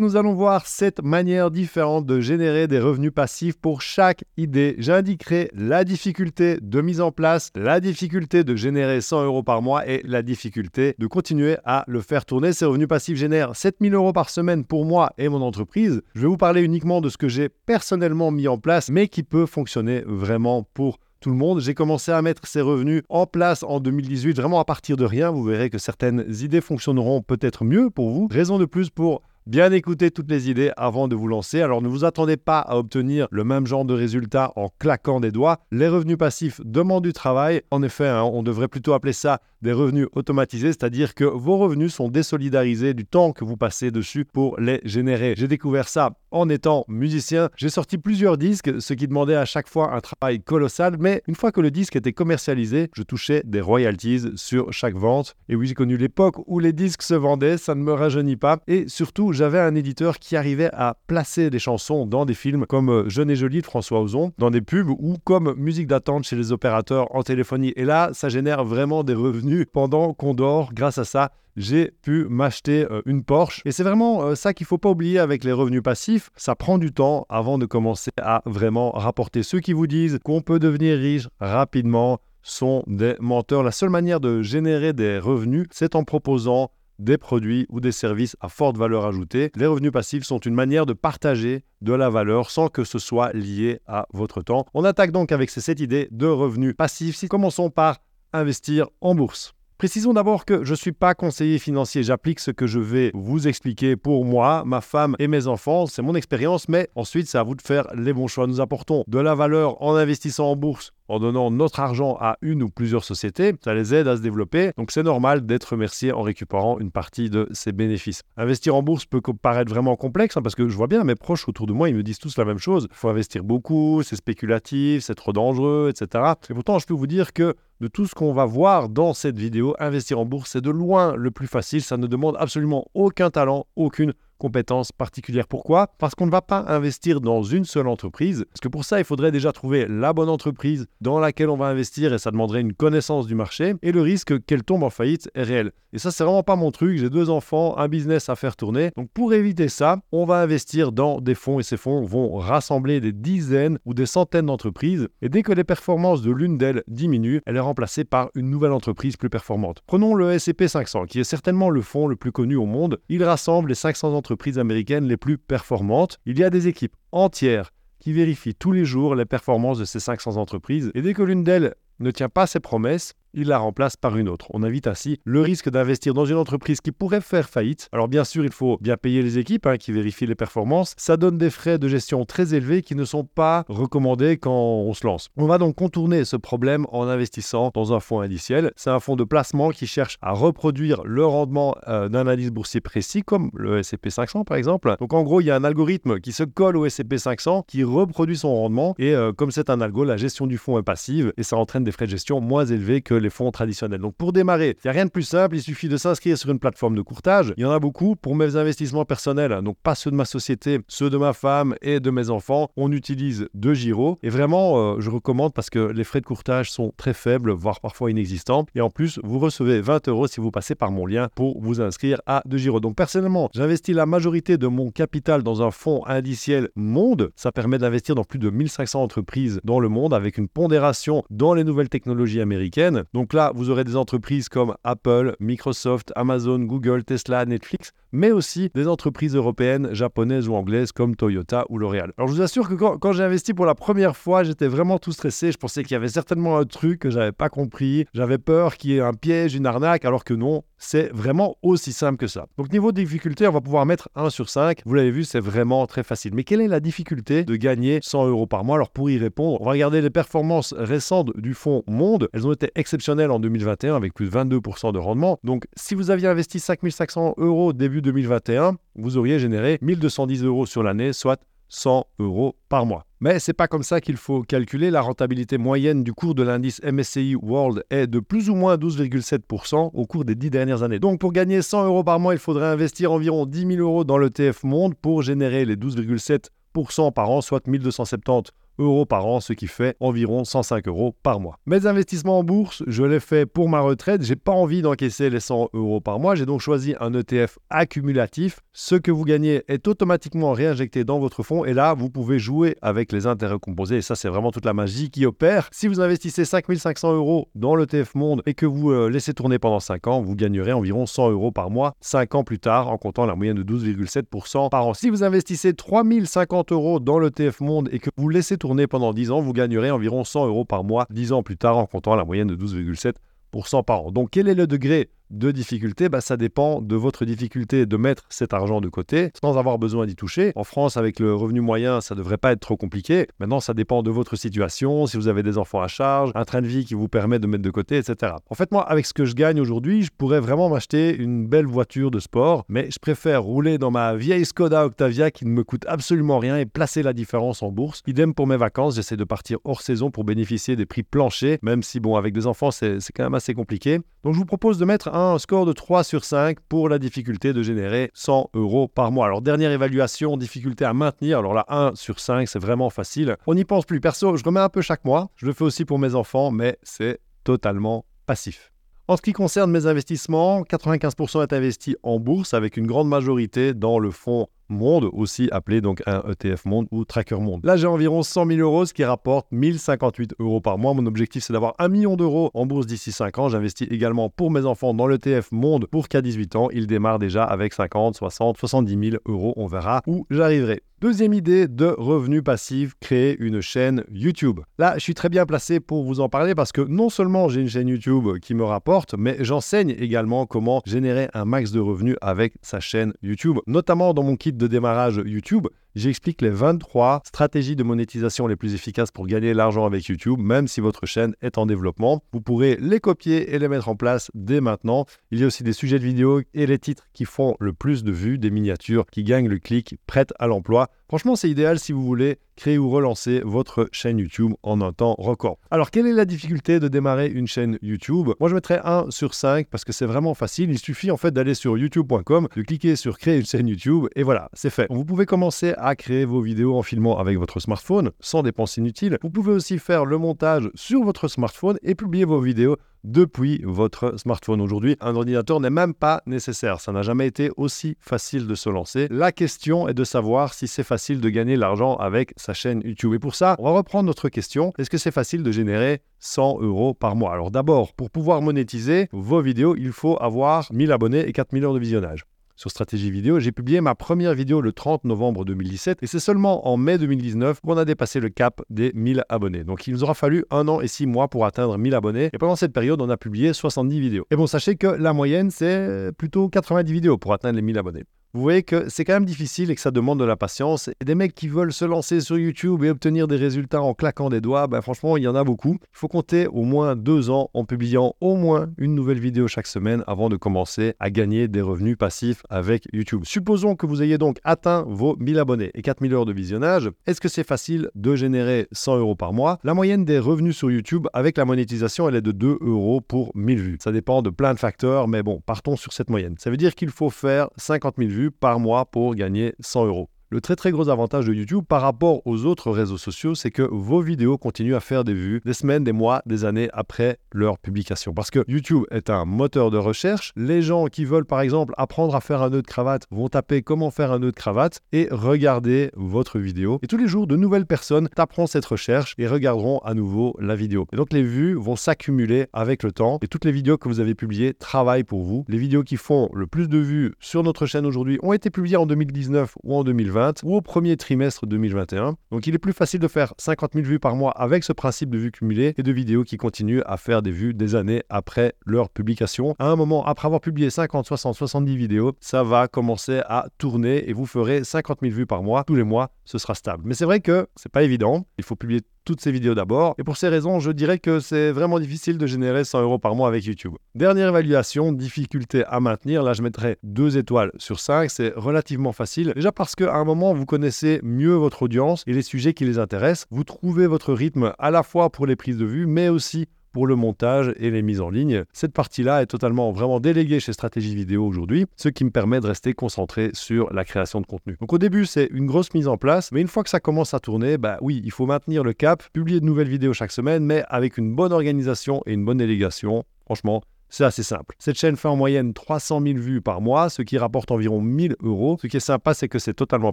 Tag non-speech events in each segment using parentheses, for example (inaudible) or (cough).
Nous allons voir sept manières différentes de générer des revenus passifs pour chaque idée. J'indiquerai la difficulté de mise en place, la difficulté de générer 100 euros par mois et la difficulté de continuer à le faire tourner. Ces revenus passifs génèrent 7000 euros par semaine pour moi et mon entreprise. Je vais vous parler uniquement de ce que j'ai personnellement mis en place, mais qui peut fonctionner vraiment pour tout le monde. J'ai commencé à mettre ces revenus en place en 2018, vraiment à partir de rien. Vous verrez que certaines idées fonctionneront peut-être mieux pour vous. Raison de plus pour bien écouter toutes les idées avant de vous lancer. Alors ne vous attendez pas à obtenir le même genre de résultat en claquant des doigts. Les revenus passifs demandent du travail. En effet, hein, on devrait plutôt appeler ça des revenus automatisés, c'est-à-dire que vos revenus sont désolidarisés du temps que vous passez dessus pour les générer. J'ai découvert ça en étant musicien. J'ai sorti plusieurs disques, ce qui demandait à chaque fois un travail colossal, mais une fois que le disque était commercialisé, je touchais des royalties sur chaque vente. Et oui, j'ai connu l'époque où les disques se vendaient, ça ne me rajeunit pas. Et surtout, j'avais un éditeur qui arrivait à placer des chansons dans des films comme euh, Jeune et Jolie de François Ozon, dans des pubs ou comme musique d'attente chez les opérateurs en téléphonie. Et là, ça génère vraiment des revenus pendant qu'on dort. Grâce à ça, j'ai pu m'acheter euh, une Porsche. Et c'est vraiment euh, ça qu'il ne faut pas oublier avec les revenus passifs. Ça prend du temps avant de commencer à vraiment rapporter. Ceux qui vous disent qu'on peut devenir riche rapidement sont des menteurs. La seule manière de générer des revenus, c'est en proposant des produits ou des services à forte valeur ajoutée. Les revenus passifs sont une manière de partager de la valeur sans que ce soit lié à votre temps. On attaque donc avec ces 7 idées de revenus passifs. Si commençons par investir en bourse. Précisons d'abord que je ne suis pas conseiller financier, j'applique ce que je vais vous expliquer pour moi, ma femme et mes enfants, c'est mon expérience, mais ensuite c'est à vous de faire les bons choix. Nous apportons de la valeur en investissant en bourse en donnant notre argent à une ou plusieurs sociétés, ça les aide à se développer. Donc c'est normal d'être remercié en récupérant une partie de ces bénéfices. Investir en bourse peut paraître vraiment complexe hein, parce que je vois bien mes proches autour de moi, ils me disent tous la même chose. Il faut investir beaucoup, c'est spéculatif, c'est trop dangereux, etc. Et pourtant, je peux vous dire que de tout ce qu'on va voir dans cette vidéo, investir en bourse, c'est de loin le plus facile. Ça ne demande absolument aucun talent, aucune compétences particulières. Pourquoi? Parce qu'on ne va pas investir dans une seule entreprise. Parce que pour ça, il faudrait déjà trouver la bonne entreprise dans laquelle on va investir et ça demanderait une connaissance du marché. Et le risque qu'elle tombe en faillite est réel. Et ça, c'est vraiment pas mon truc. J'ai deux enfants, un business à faire tourner. Donc pour éviter ça, on va investir dans des fonds et ces fonds vont rassembler des dizaines ou des centaines d'entreprises. Et dès que les performances de l'une d'elles diminuent, elle est remplacée par une nouvelle entreprise plus performante. Prenons le S&P 500, qui est certainement le fonds le plus connu au monde. Il rassemble les 500 entreprises entreprises américaines les plus performantes. Il y a des équipes entières qui vérifient tous les jours les performances de ces 500 entreprises. Et dès que l'une d'elles ne tient pas ses promesses, il la remplace par une autre. On évite ainsi le risque d'investir dans une entreprise qui pourrait faire faillite. Alors bien sûr, il faut bien payer les équipes hein, qui vérifient les performances. Ça donne des frais de gestion très élevés qui ne sont pas recommandés quand on se lance. On va donc contourner ce problème en investissant dans un fonds indiciel. C'est un fonds de placement qui cherche à reproduire le rendement euh, d'un indice boursier précis comme le S&P 500 par exemple. Donc en gros, il y a un algorithme qui se colle au S&P 500 qui reproduit son rendement et euh, comme c'est un algo, la gestion du fonds est passive et ça entraîne des frais de gestion moins élevés que les fonds traditionnels. Donc pour démarrer, il n'y a rien de plus simple, il suffit de s'inscrire sur une plateforme de courtage. Il y en a beaucoup pour mes investissements personnels, donc pas ceux de ma société, ceux de ma femme et de mes enfants. On utilise deux Giro et vraiment, euh, je recommande parce que les frais de courtage sont très faibles, voire parfois inexistants. Et en plus, vous recevez 20 euros si vous passez par mon lien pour vous inscrire à deux Giro. Donc personnellement, j'investis la majorité de mon capital dans un fonds indiciel monde. Ça permet d'investir dans plus de 1500 entreprises dans le monde avec une pondération dans les nouvelles technologies américaines. Donc là, vous aurez des entreprises comme Apple, Microsoft, Amazon, Google, Tesla, Netflix, mais aussi des entreprises européennes, japonaises ou anglaises comme Toyota ou L'Oréal. Alors je vous assure que quand, j'ai investi pour la première fois, j'étais vraiment tout stressé. Je pensais qu'il y avait certainement un truc que j'avais pas compris. J'avais peur qu'il y ait un piège, une arnaque, alors que non, c'est vraiment aussi simple que ça. Donc niveau difficulté, on va pouvoir mettre 1 sur 5. Vous l'avez vu, c'est vraiment très facile. Mais quelle est la difficulté de gagner 100 euros par mois? Alors pour y répondre, on va regarder les performances récentes du fonds Monde. Elles ont été exceptionnelles en 2021 avec plus de 22% de rendement. Donc si vous aviez investi 5500 euros début 2021, vous auriez généré 1210 euros sur l'année, soit 100 euros par mois. Mais c'est pas comme ça qu'il faut calculer. La rentabilité moyenne du cours de l'indice MSCI World est de plus ou moins 12,7% au cours des 10 dernières années. Donc pour gagner 100 euros par mois, il faudrait investir environ 10 000 euros dans le TF Monde pour générer les 12,7% par an, soit 1270 euros par an, ce qui fait environ 105 euros par mois. Mes investissements en bourse, je les fais pour ma retraite. J'ai pas envie d'encaisser les 100 euros par mois. J'ai donc choisi un ETF accumulatif. Ce que vous gagnez est automatiquement réinjecté dans votre fonds et là, vous pouvez jouer avec les intérêts composés. Et ça, c'est vraiment toute la magie qui opère. Si vous investissez 5500 euros dans l'ETF Monde et que vous euh, laissez tourner pendant 5 ans, vous gagnerez environ 100 euros par mois 5 ans plus tard en comptant la moyenne de 12,7% par an. Si vous investissez 3050 euros dans l'ETF Monde et que vous laissez tourner pendant 10 ans, vous gagnerez environ 100 euros par mois 10 ans plus tard en comptant la moyenne de 12,7% par an. Donc quel est le degré de difficulté, bah, ça dépend de votre difficulté de mettre cet argent de côté sans avoir besoin d'y toucher. En France, avec le revenu moyen, ça ne devrait pas être trop compliqué. Maintenant, ça dépend de votre situation, si vous avez des enfants à charge, un train de vie qui vous permet de mettre de côté, etc. En fait, moi, avec ce que je gagne aujourd'hui, je pourrais vraiment m'acheter une belle voiture de sport, mais je préfère rouler dans ma vieille Skoda Octavia qui ne me coûte absolument rien et placer la différence en bourse. Idem pour mes vacances, j'essaie de partir hors saison pour bénéficier des prix planchers, même si, bon, avec des enfants, c'est quand même assez compliqué. Donc, je vous propose de mettre un score de 3 sur 5 pour la difficulté de générer 100 euros par mois. Alors, dernière évaluation, difficulté à maintenir. Alors là, 1 sur 5, c'est vraiment facile. On n'y pense plus. Perso, je remets un peu chaque mois. Je le fais aussi pour mes enfants, mais c'est totalement passif. En ce qui concerne mes investissements, 95% est investi en bourse avec une grande majorité dans le fonds Monde, aussi appelé donc un ETF Monde ou Tracker Monde. Là, j'ai environ 100 000 euros, ce qui rapporte 1058 euros par mois. Mon objectif, c'est d'avoir un million d'euros en bourse d'ici 5 ans. J'investis également pour mes enfants dans l'ETF Monde pour qu'à 18 ans, il démarre déjà avec 50, 60, 70 000 euros. On verra où j'arriverai. Deuxième idée de revenu passif, créer une chaîne YouTube. Là, je suis très bien placé pour vous en parler parce que non seulement j'ai une chaîne YouTube qui me rapporte, mais j'enseigne également comment générer un max de revenus avec sa chaîne YouTube, notamment dans mon kit de démarrage YouTube j'explique les 23 stratégies de monétisation les plus efficaces pour gagner l'argent avec YouTube, même si votre chaîne est en développement. Vous pourrez les copier et les mettre en place dès maintenant. Il y a aussi des sujets de vidéo et les titres qui font le plus de vues, des miniatures qui gagnent le clic, prêtes à l'emploi. Franchement, c'est idéal si vous voulez créer ou relancer votre chaîne YouTube en un temps record. Alors, quelle est la difficulté de démarrer une chaîne YouTube? Moi, je mettrais 1 sur 5 parce que c'est vraiment facile. Il suffit en fait d'aller sur youtube.com, de cliquer sur créer une chaîne YouTube et voilà, c'est fait. Vous pouvez commencer à créer vos vidéos en filmant avec votre smartphone sans dépenses inutiles. Vous pouvez aussi faire le montage sur votre smartphone et publier vos vidéos depuis votre smartphone. Aujourd'hui, un ordinateur n'est même pas nécessaire. Ça n'a jamais été aussi facile de se lancer. La question est de savoir si c'est facile de gagner l'argent avec sa chaîne YouTube. Et pour ça, on va reprendre notre question. Est-ce que c'est facile de générer 100 euros par mois? Alors d'abord, pour pouvoir monétiser vos vidéos, il faut avoir 1000 abonnés et 4 millions de visionnages sur Stratégie Vidéo. J'ai publié ma première vidéo le 30 novembre 2017 et c'est seulement en mai 2019 qu'on a dépassé le cap des 1000 abonnés. Donc il nous aura fallu un an et six mois pour atteindre 1000 abonnés et pendant cette période on a publié 70 vidéos. Et bon, sachez que la moyenne c'est plutôt 90 vidéos pour atteindre les 1000 abonnés vous voyez que c'est quand même difficile et que ça demande de la patience. Et des mecs qui veulent se lancer sur YouTube et obtenir des résultats en claquant des doigts, ben franchement, il y en a beaucoup. Il faut compter au moins deux ans en publiant au moins une nouvelle vidéo chaque semaine avant de commencer à gagner des revenus passifs avec YouTube. Supposons que vous ayez donc atteint vos 1000 abonnés et 4000 heures de visionnage. Est-ce que c'est facile de générer 100 euros par mois? La moyenne des revenus sur YouTube avec la monétisation, elle est de 2 euros pour 1000 vues. Ça dépend de plein de facteurs, mais bon, partons sur cette moyenne. Ça veut dire qu'il faut faire 50 000 vues par mois pour gagner 100 euros. Le très très gros avantage de YouTube par rapport aux autres réseaux sociaux, c'est que vos vidéos continuent à faire des vues des semaines, des mois, des années après leur publication. Parce que YouTube est un moteur de recherche. Les gens qui veulent par exemple apprendre à faire un nœud de cravate vont taper comment faire un nœud de cravate et regarder votre vidéo. Et tous les jours, de nouvelles personnes taperont cette recherche et regarderont à nouveau la vidéo. Et donc les vues vont s'accumuler avec le temps et toutes les vidéos que vous avez publiées travaillent pour vous. Les vidéos qui font le plus de vues sur notre chaîne aujourd'hui ont été publiées en 2019 ou en 2020 ou au premier trimestre 2021. Donc il est plus facile de faire 50 000 vues par mois avec ce principe de vues cumulées et de vidéos qui continuent à faire des vues des années après leur publication. À un moment, après avoir publié 50, 60, 70 vidéos, ça va commencer à tourner et vous ferez 50 000 vues par mois. Tous les mois, ce sera stable. Mais c'est vrai que c'est pas évident. Il faut publier toutes ces vidéos d'abord. Et pour ces raisons, je dirais que c'est vraiment difficile de générer 100 euros par mois avec YouTube. Dernière évaluation, difficulté à maintenir. Là, je mettrais 2 étoiles sur 5. C'est relativement facile. Déjà parce qu'à un moment, vous connaissez mieux votre audience et les sujets qui les intéressent. Vous trouvez votre rythme à la fois pour les prises de vue, mais aussi pour le montage et les mises en ligne. Cette partie-là est totalement vraiment déléguée chez Stratégie Vidéo aujourd'hui, ce qui me permet de rester concentré sur la création de contenu. Donc au début, c'est une grosse mise en place, mais une fois que ça commence à tourner, bah oui, il faut maintenir le cap, publier de nouvelles vidéos chaque semaine, mais avec une bonne organisation et une bonne délégation. Franchement, c'est assez simple. Cette chaîne fait en moyenne 300 000 vues par mois, ce qui rapporte environ 1000 euros. Ce qui est sympa, c'est que c'est totalement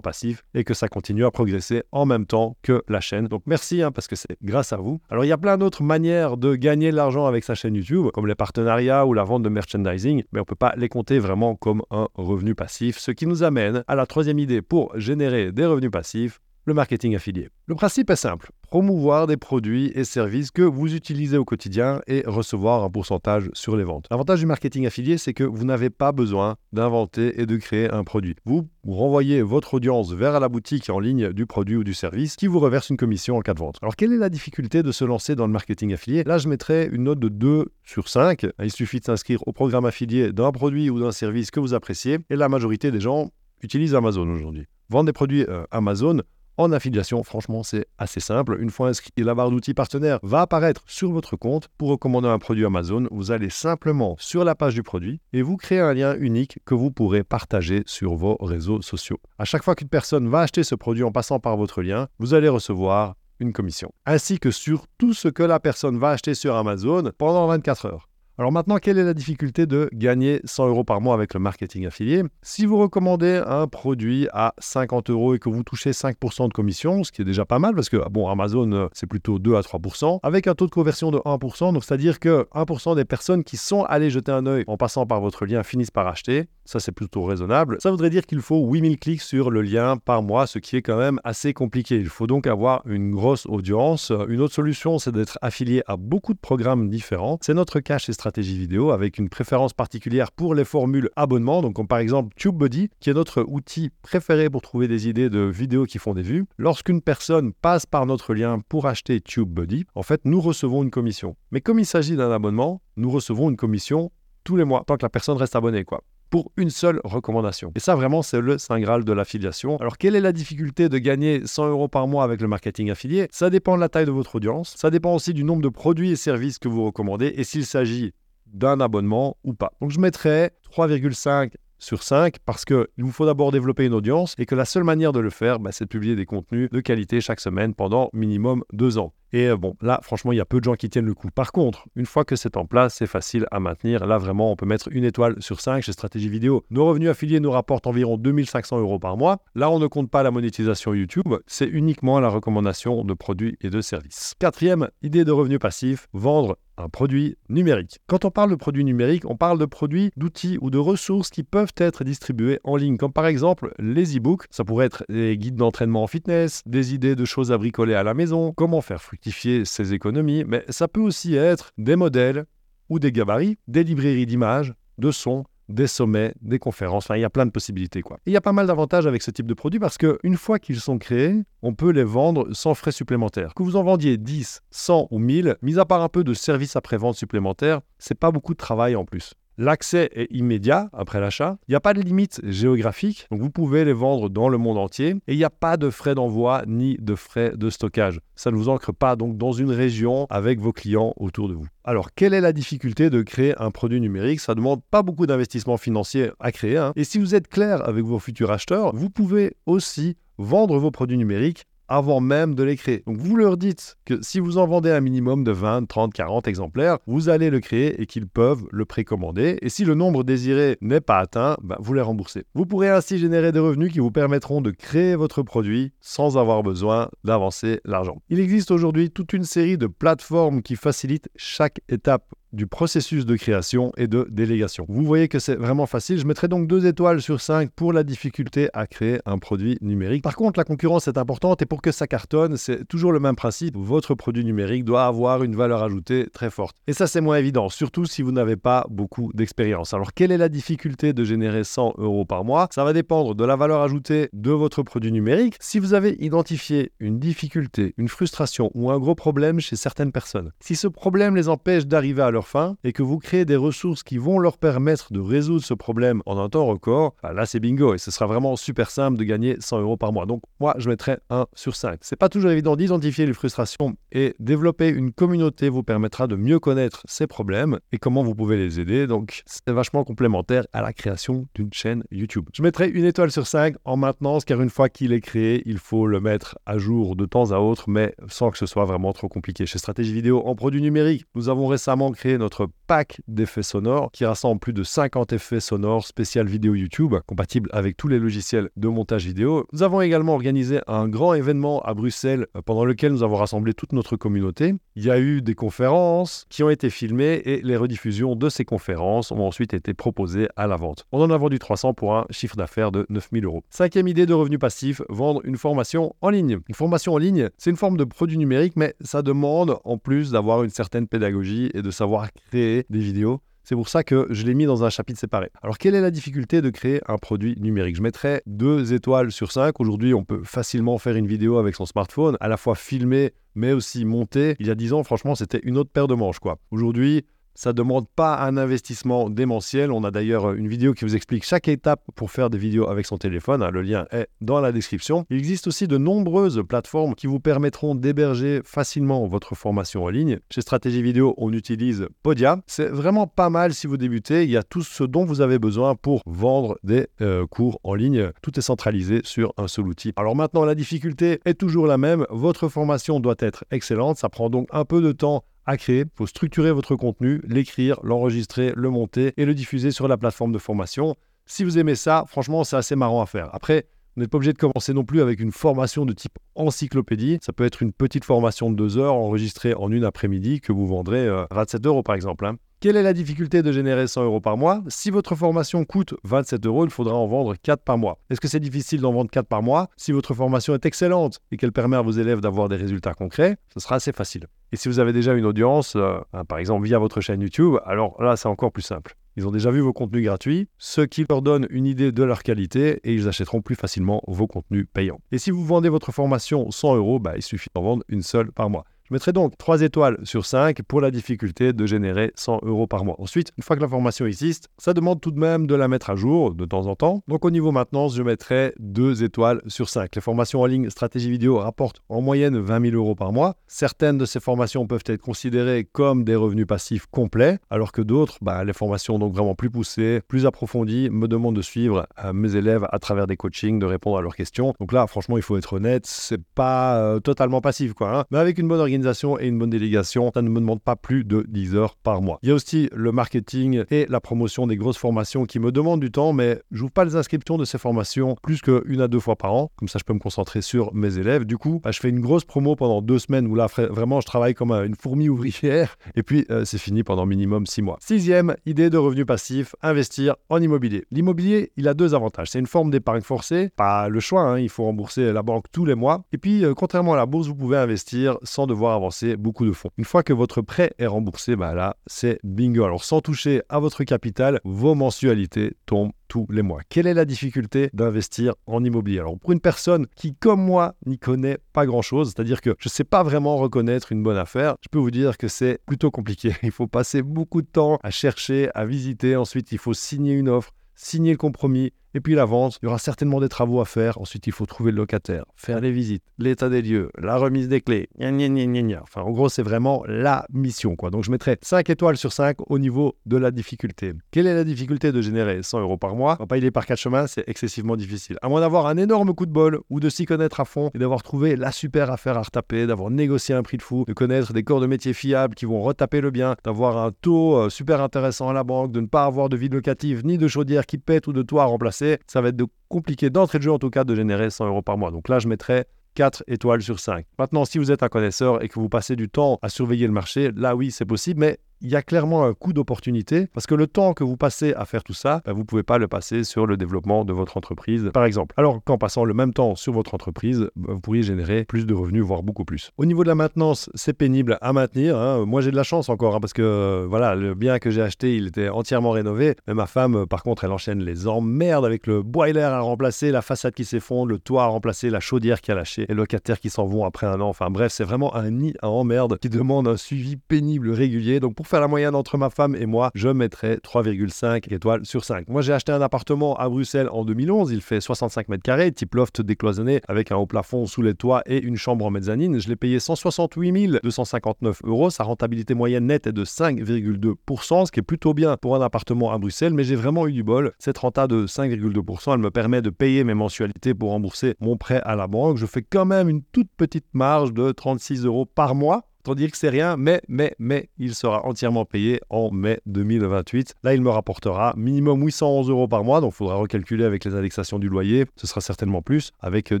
passif et que ça continue à progresser en même temps que la chaîne. Donc merci, hein, parce que c'est grâce à vous. Alors il y a plein d'autres manières de gagner de l'argent avec sa chaîne YouTube, comme les partenariats ou la vente de merchandising, mais on ne peut pas les compter vraiment comme un revenu passif, ce qui nous amène à la troisième idée pour générer des revenus passifs, le marketing affilié. Le principe est simple, promouvoir des produits et services que vous utilisez au quotidien et recevoir un pourcentage sur les ventes. L'avantage du marketing affilié, c'est que vous n'avez pas besoin d'inventer et de créer un produit. Vous, renvoyez votre audience vers la boutique en ligne du produit ou du service qui vous reverse une commission en cas de vente. Alors quelle est la difficulté de se lancer dans le marketing affilié? Là, je mettrais une note de 2 sur 5. Il suffit de s'inscrire au programme affilié d'un produit ou d'un service que vous appréciez et la majorité des gens utilisent Amazon aujourd'hui. Vendre des produits euh, Amazon, en affiliation, franchement, c'est assez simple. Une fois inscrit, la barre d'outils partenaires va apparaître sur votre compte. Pour recommander un produit Amazon, vous allez simplement sur la page du produit et vous créez un lien unique que vous pourrez partager sur vos réseaux sociaux. À chaque fois qu'une personne va acheter ce produit en passant par votre lien, vous allez recevoir une commission, ainsi que sur tout ce que la personne va acheter sur Amazon pendant 24 heures. Alors maintenant, quelle est la difficulté de gagner 100 euros par mois avec le marketing affilié? Si vous recommandez un produit à 50 euros et que vous touchez 5% de commission, ce qui est déjà pas mal parce que bon, Amazon euh, c'est plutôt 2 à 3%, avec un taux de conversion de 1%, donc c'est-à-dire que 1% des personnes qui sont allées jeter un œil en passant par votre lien finissent par acheter, ça c'est plutôt raisonnable. Ça voudrait dire qu'il faut 8000 clics sur le lien par mois, ce qui est quand même assez compliqué. Il faut donc avoir une grosse audience. Une autre solution, c'est d'être affilié à beaucoup de programmes différents. C'est notre cas chez stratégie vidéo avec une préférence particulière pour les formules abonnement. Donc, comme par exemple TubeBuddy, qui est notre outil préféré pour trouver des idées de vidéos qui font des vues. Lorsqu'une personne passe par notre lien pour acheter TubeBuddy, en fait, nous recevons une commission. Mais comme il s'agit d'un abonnement, nous recevons une commission tous les mois, tant que la personne reste abonnée, quoi pour une seule recommandation. Et ça, vraiment, c'est le Saint Graal de l'affiliation. Alors, quelle est la difficulté de gagner 100 euros par mois avec le marketing affilié? Ça dépend de la taille de votre audience. Ça dépend aussi du nombre de produits et services que vous recommandez et s'il s'agit d'un abonnement ou pas. Donc je mettrai 3,5 sur 5 parce qu'il vous faut d'abord développer une audience et que la seule manière de le faire, bah, c'est de publier des contenus de qualité chaque semaine pendant minimum deux ans. Et euh, bon, là, franchement, il y a peu de gens qui tiennent le coup. Par contre, une fois que c'est en place, c'est facile à maintenir. Là, vraiment, on peut mettre une étoile sur 5 chez Stratégie Vidéo. Nos revenus affiliés nous rapportent environ 2500 euros par mois. Là, on ne compte pas la monétisation YouTube, c'est uniquement la recommandation de produits et de services. Quatrième idée de revenus passifs, vendre un produit numérique. Quand on parle de produits numériques, on parle de produits, d'outils ou de ressources qui peuvent être distribués en ligne, comme par exemple les e-books. Ça pourrait être des guides d'entraînement en fitness, des idées de choses à bricoler à la maison, comment faire fructifier ses économies, mais ça peut aussi être des modèles ou des gabarits, des librairies d'images, de sons, des sommets, des conférences. Enfin, il y a plein de possibilités. Quoi. il y a pas mal d'avantages avec ce type de produit parce qu'une fois qu'ils sont créés, on peut les vendre sans frais supplémentaires. Que vous en vendiez 10, 100 ou 1000, mis à part un peu de services après-vente supplémentaires, c'est pas beaucoup de travail en plus. L'accès est immédiat après l'achat. Il n'y a pas de limite géographique, donc vous pouvez les vendre dans le monde entier. Et il n'y a pas de frais d'envoi ni de frais de stockage. Ça ne vous ancre pas donc dans une région avec vos clients autour de vous. Alors, quelle est la difficulté de créer un produit numérique? Ça ne demande pas beaucoup d'investissement financier à créer. Hein. Et si vous êtes clair avec vos futurs acheteurs, vous pouvez aussi vendre vos produits numériques avant même de les créer. Donc vous leur dites que si vous en vendez un minimum de 20, 30, 40 exemplaires, vous allez le créer et qu'ils peuvent le précommander. Et si le nombre désiré n'est pas atteint, bah, vous les remboursez. Vous pourrez ainsi générer des revenus qui vous permettront de créer votre produit sans avoir besoin d'avancer l'argent. Il existe aujourd'hui toute une série de plateformes qui facilitent chaque étape du processus de création et de délégation. Vous voyez que c'est vraiment facile. Je mettrai donc deux étoiles sur 5 pour la difficulté à créer un produit numérique. Par contre, la concurrence est importante et pour que ça cartonne, c'est toujours le même principe. Votre produit numérique doit avoir une valeur ajoutée très forte. Et ça, c'est moins évident, surtout si vous n'avez pas beaucoup d'expérience. Alors, quelle est la difficulté de générer 100 euros par mois? Ça va dépendre de la valeur ajoutée de votre produit numérique. Si vous avez identifié une difficulté, une frustration ou un gros problème chez certaines personnes, si ce problème les empêche d'arriver à leur et que vous créez des ressources qui vont leur permettre de résoudre ce problème en un temps record, bah là c'est bingo et ce sera vraiment super simple de gagner 100 euros par mois. Donc moi je mettrai 1 sur 5. C'est pas toujours évident d'identifier les frustrations et développer une communauté vous permettra de mieux connaître ces problèmes et comment vous pouvez les aider. Donc c'est vachement complémentaire à la création d'une chaîne YouTube. Je mettrai une étoile sur 5 en maintenance car une fois qu'il est créé, il faut le mettre à jour de temps à autre mais sans que ce soit vraiment trop compliqué. Chez Stratégie Vidéo en produit numérique, nous avons récemment créé notre pack d'effets sonores qui rassemble plus de 50 effets sonores spécial vidéo YouTube compatibles avec tous les logiciels de montage vidéo. Nous avons également organisé un grand événement à Bruxelles euh, pendant lequel nous avons rassemblé toute notre communauté. Il y a eu des conférences qui ont été filmées et les rediffusions de ces conférences ont ensuite été proposées à la vente. On en a vendu 300 pour un chiffre d'affaires de 9000 euros. Cinquième idée de revenu passif, vendre une formation en ligne. Une formation en ligne, c'est une forme de produit numérique, mais ça demande en plus d'avoir une certaine pédagogie et de savoir créer des vidéos. C'est pour ça que je l'ai mis dans un chapitre séparé. Alors, quelle est la difficulté de créer un produit numérique? Je mettrais deux étoiles sur 5. Aujourd'hui, on peut facilement faire une vidéo avec son smartphone, à la fois filmer, mais aussi monter. Il y a 10 ans, franchement, c'était une autre paire de manches. quoi. Aujourd'hui, ça ne demande pas un investissement démentiel. On a d'ailleurs une vidéo qui vous explique chaque étape pour faire des vidéos avec son téléphone. Le lien est dans la description. Il existe aussi de nombreuses plateformes qui vous permettront d'héberger facilement votre formation en ligne. Chez Stratégie Vidéo, on utilise Podia. C'est vraiment pas mal si vous débutez. Il y a tout ce dont vous avez besoin pour vendre des euh, cours en ligne. Tout est centralisé sur un seul outil. Alors maintenant, la difficulté est toujours la même. Votre formation doit être excellente. Ça prend donc un peu de temps à créer. Il faut structurer votre contenu, l'écrire, l'enregistrer, le monter et le diffuser sur la plateforme de formation. Si vous aimez ça, franchement, c'est assez marrant à faire. Après, vous n'êtes pas obligé de commencer non plus avec une formation de type encyclopédie. Ça peut être une petite formation de deux heures enregistrée en une après-midi que vous vendrez à 27 euros par exemple. Hein. Quelle est la difficulté de générer 100 euros par mois? Si votre formation coûte 27 euros, il faudra en vendre 4 par mois. Est-ce que c'est difficile d'en vendre 4 par mois? Si votre formation est excellente et qu'elle permet à vos élèves d'avoir des résultats concrets, ce sera assez facile. Et si vous avez déjà une audience, euh, par exemple via votre chaîne YouTube, alors là c'est encore plus simple. Ils ont déjà vu vos contenus gratuits, ce qui leur donne une idée de leur qualité et ils achèteront plus facilement vos contenus payants. Et si vous vendez votre formation 100 euros, bah, il suffit d'en vendre une seule par mois. Je mettrai donc 3 étoiles sur 5 pour la difficulté de générer 100 euros par mois. Ensuite, une fois que la formation existe, ça demande tout de même de la mettre à jour de temps en temps. Donc au niveau maintenance, je mettrai 2 étoiles sur 5. Les formations en ligne stratégie vidéo rapportent en moyenne 20 000 euros par mois. Certaines de ces formations peuvent être considérées comme des revenus passifs complets, alors que d'autres, bah, les formations donc vraiment plus poussées, plus approfondies, me demandent de suivre euh, mes élèves à travers des coachings, de répondre à leurs questions. Donc là, franchement, il faut être honnête, c'est pas euh, totalement passif, quoi. Hein. Mais avec une bonne organisation, et une bonne délégation, ça ne me demande pas plus de 10 heures par mois. Il y a aussi le marketing et la promotion des grosses formations qui me demandent du temps, mais je n'ouvre pas les inscriptions de ces formations plus qu'une à deux fois par an. Comme ça, je peux me concentrer sur mes élèves. Du coup, bah, je fais une grosse promo pendant deux semaines où là, vraiment, je travaille comme une fourmi ouvrière. Et puis, euh, c'est fini pendant minimum six mois. Sixième idée de revenu passif, investir en immobilier. L'immobilier, il a deux avantages. C'est une forme d'épargne forcée, pas le choix, hein. il faut rembourser la banque tous les mois. Et puis, euh, contrairement à la bourse, vous pouvez investir sans devoir avancer beaucoup de fonds. Une fois que votre prêt est remboursé, bah là, c'est bingo. Alors sans toucher à votre capital, vos mensualités tombent tous les mois. Quelle est la difficulté d'investir en immobilier? Alors pour une personne qui, comme moi, n'y connaît pas grand-chose, c'est-à-dire que je ne sais pas vraiment reconnaître une bonne affaire, je peux vous dire que c'est plutôt compliqué. (laughs) Il faut passer beaucoup de temps à chercher, à visiter, ensuite il faut signer une offre, signer le compromis, et puis la vente, il y aura certainement des travaux à faire. Ensuite, il faut trouver le locataire, faire les visites, l'état des lieux, la remise des clés. Enfin, en gros, c'est vraiment la mission. Quoi. Donc, je mettrai 5 étoiles sur 5 au niveau de la difficulté. Quelle est la difficulté de générer 100 euros par mois? On va pas y par quatre chemins, c'est excessivement difficile. À moins d'avoir un énorme coup de bol ou de s'y connaître à fond et d'avoir trouvé la super affaire à retaper, d'avoir négocié un prix de fou, de connaître des corps de métier fiables qui vont retaper le bien, d'avoir un taux euh, super intéressant à la banque, de ne pas avoir de vide locative ni de chaudière qui pète ou de toit à remplacer ça va être compliqué d'entrée de jeu en tout cas de générer 100 euros par mois. Donc là, je mettrais 4 étoiles sur 5. Maintenant, si vous êtes un connaisseur et que vous passez du temps à surveiller le marché, là oui, c'est possible, mais il y a clairement un coût d'opportunité parce que le temps que vous passez à faire tout ça, ben, vous ne pouvez pas le passer sur le développement de votre entreprise, par exemple. Alors qu'en passant le même temps sur votre entreprise, ben, vous pourriez générer plus de revenus, voire beaucoup plus. Au niveau de la maintenance, c'est pénible à maintenir. Hein. Moi, j'ai de la chance encore hein, parce que voilà, le bien que j'ai acheté, il était entièrement rénové. Mais ma femme, par contre, elle enchaîne les emmerdes avec le boiler à remplacer, la façade qui s'effondre, le toit à remplacer, la chaudière qui a lâché, les locataires qui s'en vont après un an. Enfin bref, c'est vraiment un nid à emmerde qui demande un suivi pénible régulier. Donc pour pour faire la moyenne entre ma femme et moi, je mettrais 3,5 étoiles sur 5. Moi, j'ai acheté un appartement à Bruxelles en 2011. Il fait 65 mètres carrés, type loft décloisonné avec un haut plafond sous les toits et une chambre en mezzanine. Je l'ai payé 168 259 euros. Sa rentabilité moyenne nette est de 5,2%, ce qui est plutôt bien pour un appartement à Bruxelles, mais j'ai vraiment eu du bol. Cette renta de 5,2%, elle me permet de payer mes mensualités pour rembourser mon prêt à la banque. Je fais quand même une toute petite marge de 36 euros par mois Autant dire que c'est rien, mais, mais, mais, il sera entièrement payé en mai 2028. Là, il me rapportera minimum 811 euros par mois, donc il faudra recalculer avec les indexations du loyer. Ce sera certainement plus, avec euh,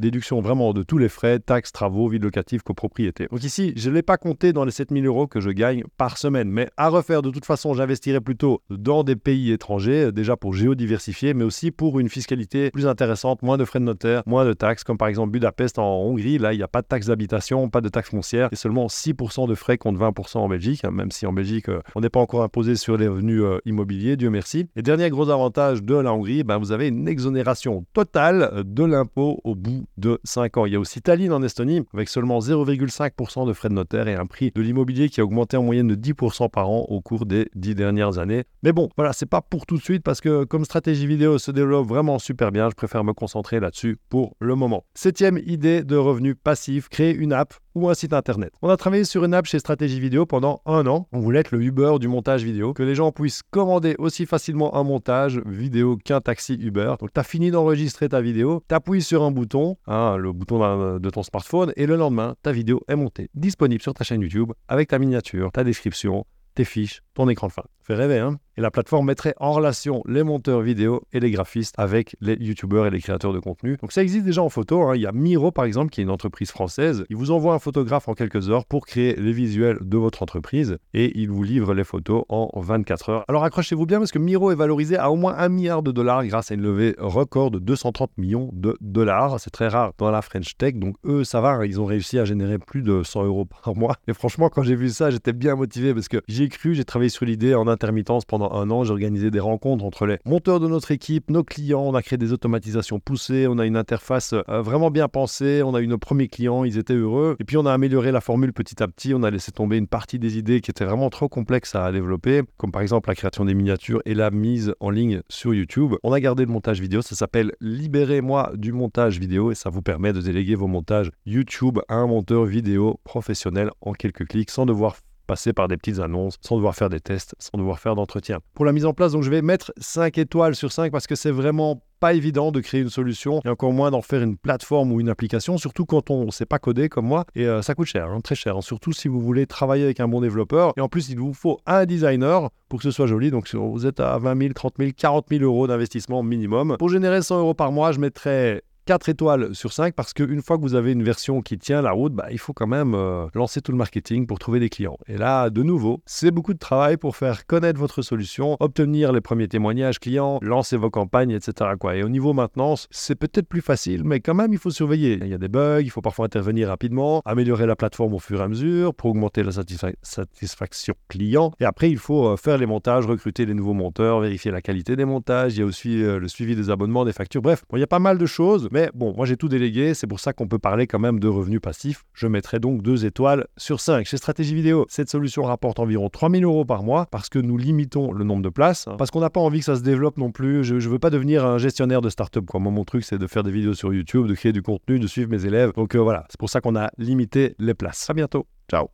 déduction vraiment de tous les frais, taxes, travaux, vie locative, copropriété. Donc ici, je ne l'ai pas compté dans les 7000 euros que je gagne par semaine, mais à refaire, de toute façon, j'investirai plutôt dans des pays étrangers, déjà pour géodiversifier, mais aussi pour une fiscalité plus intéressante, moins de frais de notaire, moins de taxes, comme par exemple Budapest en Hongrie. Là, il n'y a pas de taxes d'habitation, pas de taxes foncières, et seulement 6% de frais contre 20% en Belgique, hein, même si en Belgique, euh, on n'est pas encore imposé sur les revenus euh, immobiliers, Dieu merci. Et dernier gros avantage de la Hongrie, ben, vous avez une exonération totale euh, de l'impôt au bout de 5 ans. Il y a aussi Tallinn en Estonie, avec seulement 0,5% de frais de notaire et un prix de l'immobilier qui a augmenté en moyenne de 10% par an au cours des 10 dernières années. Mais bon, voilà, c'est pas pour tout de suite parce que comme stratégie vidéo se développe vraiment super bien, je préfère me concentrer là-dessus pour le moment. Septième idée de revenu passif, créer une app ou un site internet. On a travaillé sur une app chez Stratégie Vidéo pendant un an. On voulait être le Uber du montage vidéo, que les gens puissent commander aussi facilement un montage vidéo qu'un taxi Uber. Donc tu as fini d'enregistrer ta vidéo, tu appuies sur un bouton, hein, le bouton de ton smartphone, et le lendemain, ta vidéo est montée, disponible sur ta chaîne YouTube avec ta miniature, ta description, tes fiches, ton écran de fin. Fait rêver, hein et la plateforme mettrait en relation les monteurs vidéo et les graphistes avec les youtubeurs et les créateurs de contenu. Donc ça existe déjà en photo. Hein. Il y a Miro par exemple qui est une entreprise française. Il vous envoie un photographe en quelques heures pour créer les visuels de votre entreprise et il vous livre les photos en 24 heures. Alors accrochez-vous bien parce que Miro est valorisé à au moins un milliard de dollars grâce à une levée record de 230 millions de dollars. C'est très rare dans la French Tech. Donc eux, ça va. Hein. Ils ont réussi à générer plus de 100 euros par mois. Et franchement, quand j'ai vu ça, j'étais bien motivé parce que j'ai cru, j'ai travaillé sur l'idée en intermittence pendant un an, j'ai organisé des rencontres entre les monteurs de notre équipe, nos clients, on a créé des automatisations poussées, on a une interface euh, vraiment bien pensée, on a eu nos premiers clients, ils étaient heureux, et puis on a amélioré la formule petit à petit, on a laissé tomber une partie des idées qui étaient vraiment trop complexes à développer, comme par exemple la création des miniatures et la mise en ligne sur YouTube. On a gardé le montage vidéo, ça s'appelle Libérez-moi du montage vidéo, et ça vous permet de déléguer vos montages YouTube à un monteur vidéo professionnel en quelques clics sans devoir passer par des petites annonces, sans devoir faire des tests, sans devoir faire d'entretien. Pour la mise en place, donc je vais mettre 5 étoiles sur 5 parce que c'est vraiment pas évident de créer une solution et encore moins d'en faire une plateforme ou une application, surtout quand on ne sait pas coder comme moi. Et euh, ça coûte cher, hein, très cher, hein. surtout si vous voulez travailler avec un bon développeur. Et en plus, il vous faut un designer pour que ce soit joli. Donc vous êtes à 20 000, 30 000, 40 000 euros d'investissement minimum. Pour générer 100 euros par mois, je mettrais 4 étoiles sur 5 parce qu'une fois que vous avez une version qui tient la route, bah, il faut quand même euh, lancer tout le marketing pour trouver des clients. Et là, de nouveau, c'est beaucoup de travail pour faire connaître votre solution, obtenir les premiers témoignages clients, lancer vos campagnes, etc. Et au niveau maintenance, c'est peut-être plus facile, mais quand même, il faut surveiller. Il y a des bugs, il faut parfois intervenir rapidement, améliorer la plateforme au fur et à mesure pour augmenter la satisfaction client. Et après, il faut euh, faire les montages, recruter les nouveaux monteurs, vérifier la qualité des montages. Il y a aussi euh, le suivi des abonnements, des factures. Bref, il y a pas mal de choses. Mais bon, moi j'ai tout délégué, c'est pour ça qu'on peut parler quand même de revenus passifs. Je mettrai donc 2 étoiles sur 5. Chez Stratégie Vidéo, cette solution rapporte environ 3000 euros par mois parce que nous limitons le nombre de places, hein. parce qu'on n'a pas envie que ça se développe non plus. Je ne veux pas devenir un gestionnaire de start-up. Moi, mon truc, c'est de faire des vidéos sur YouTube, de créer du contenu, de suivre mes élèves. Donc euh, voilà, c'est pour ça qu'on a limité les places. À bientôt. Ciao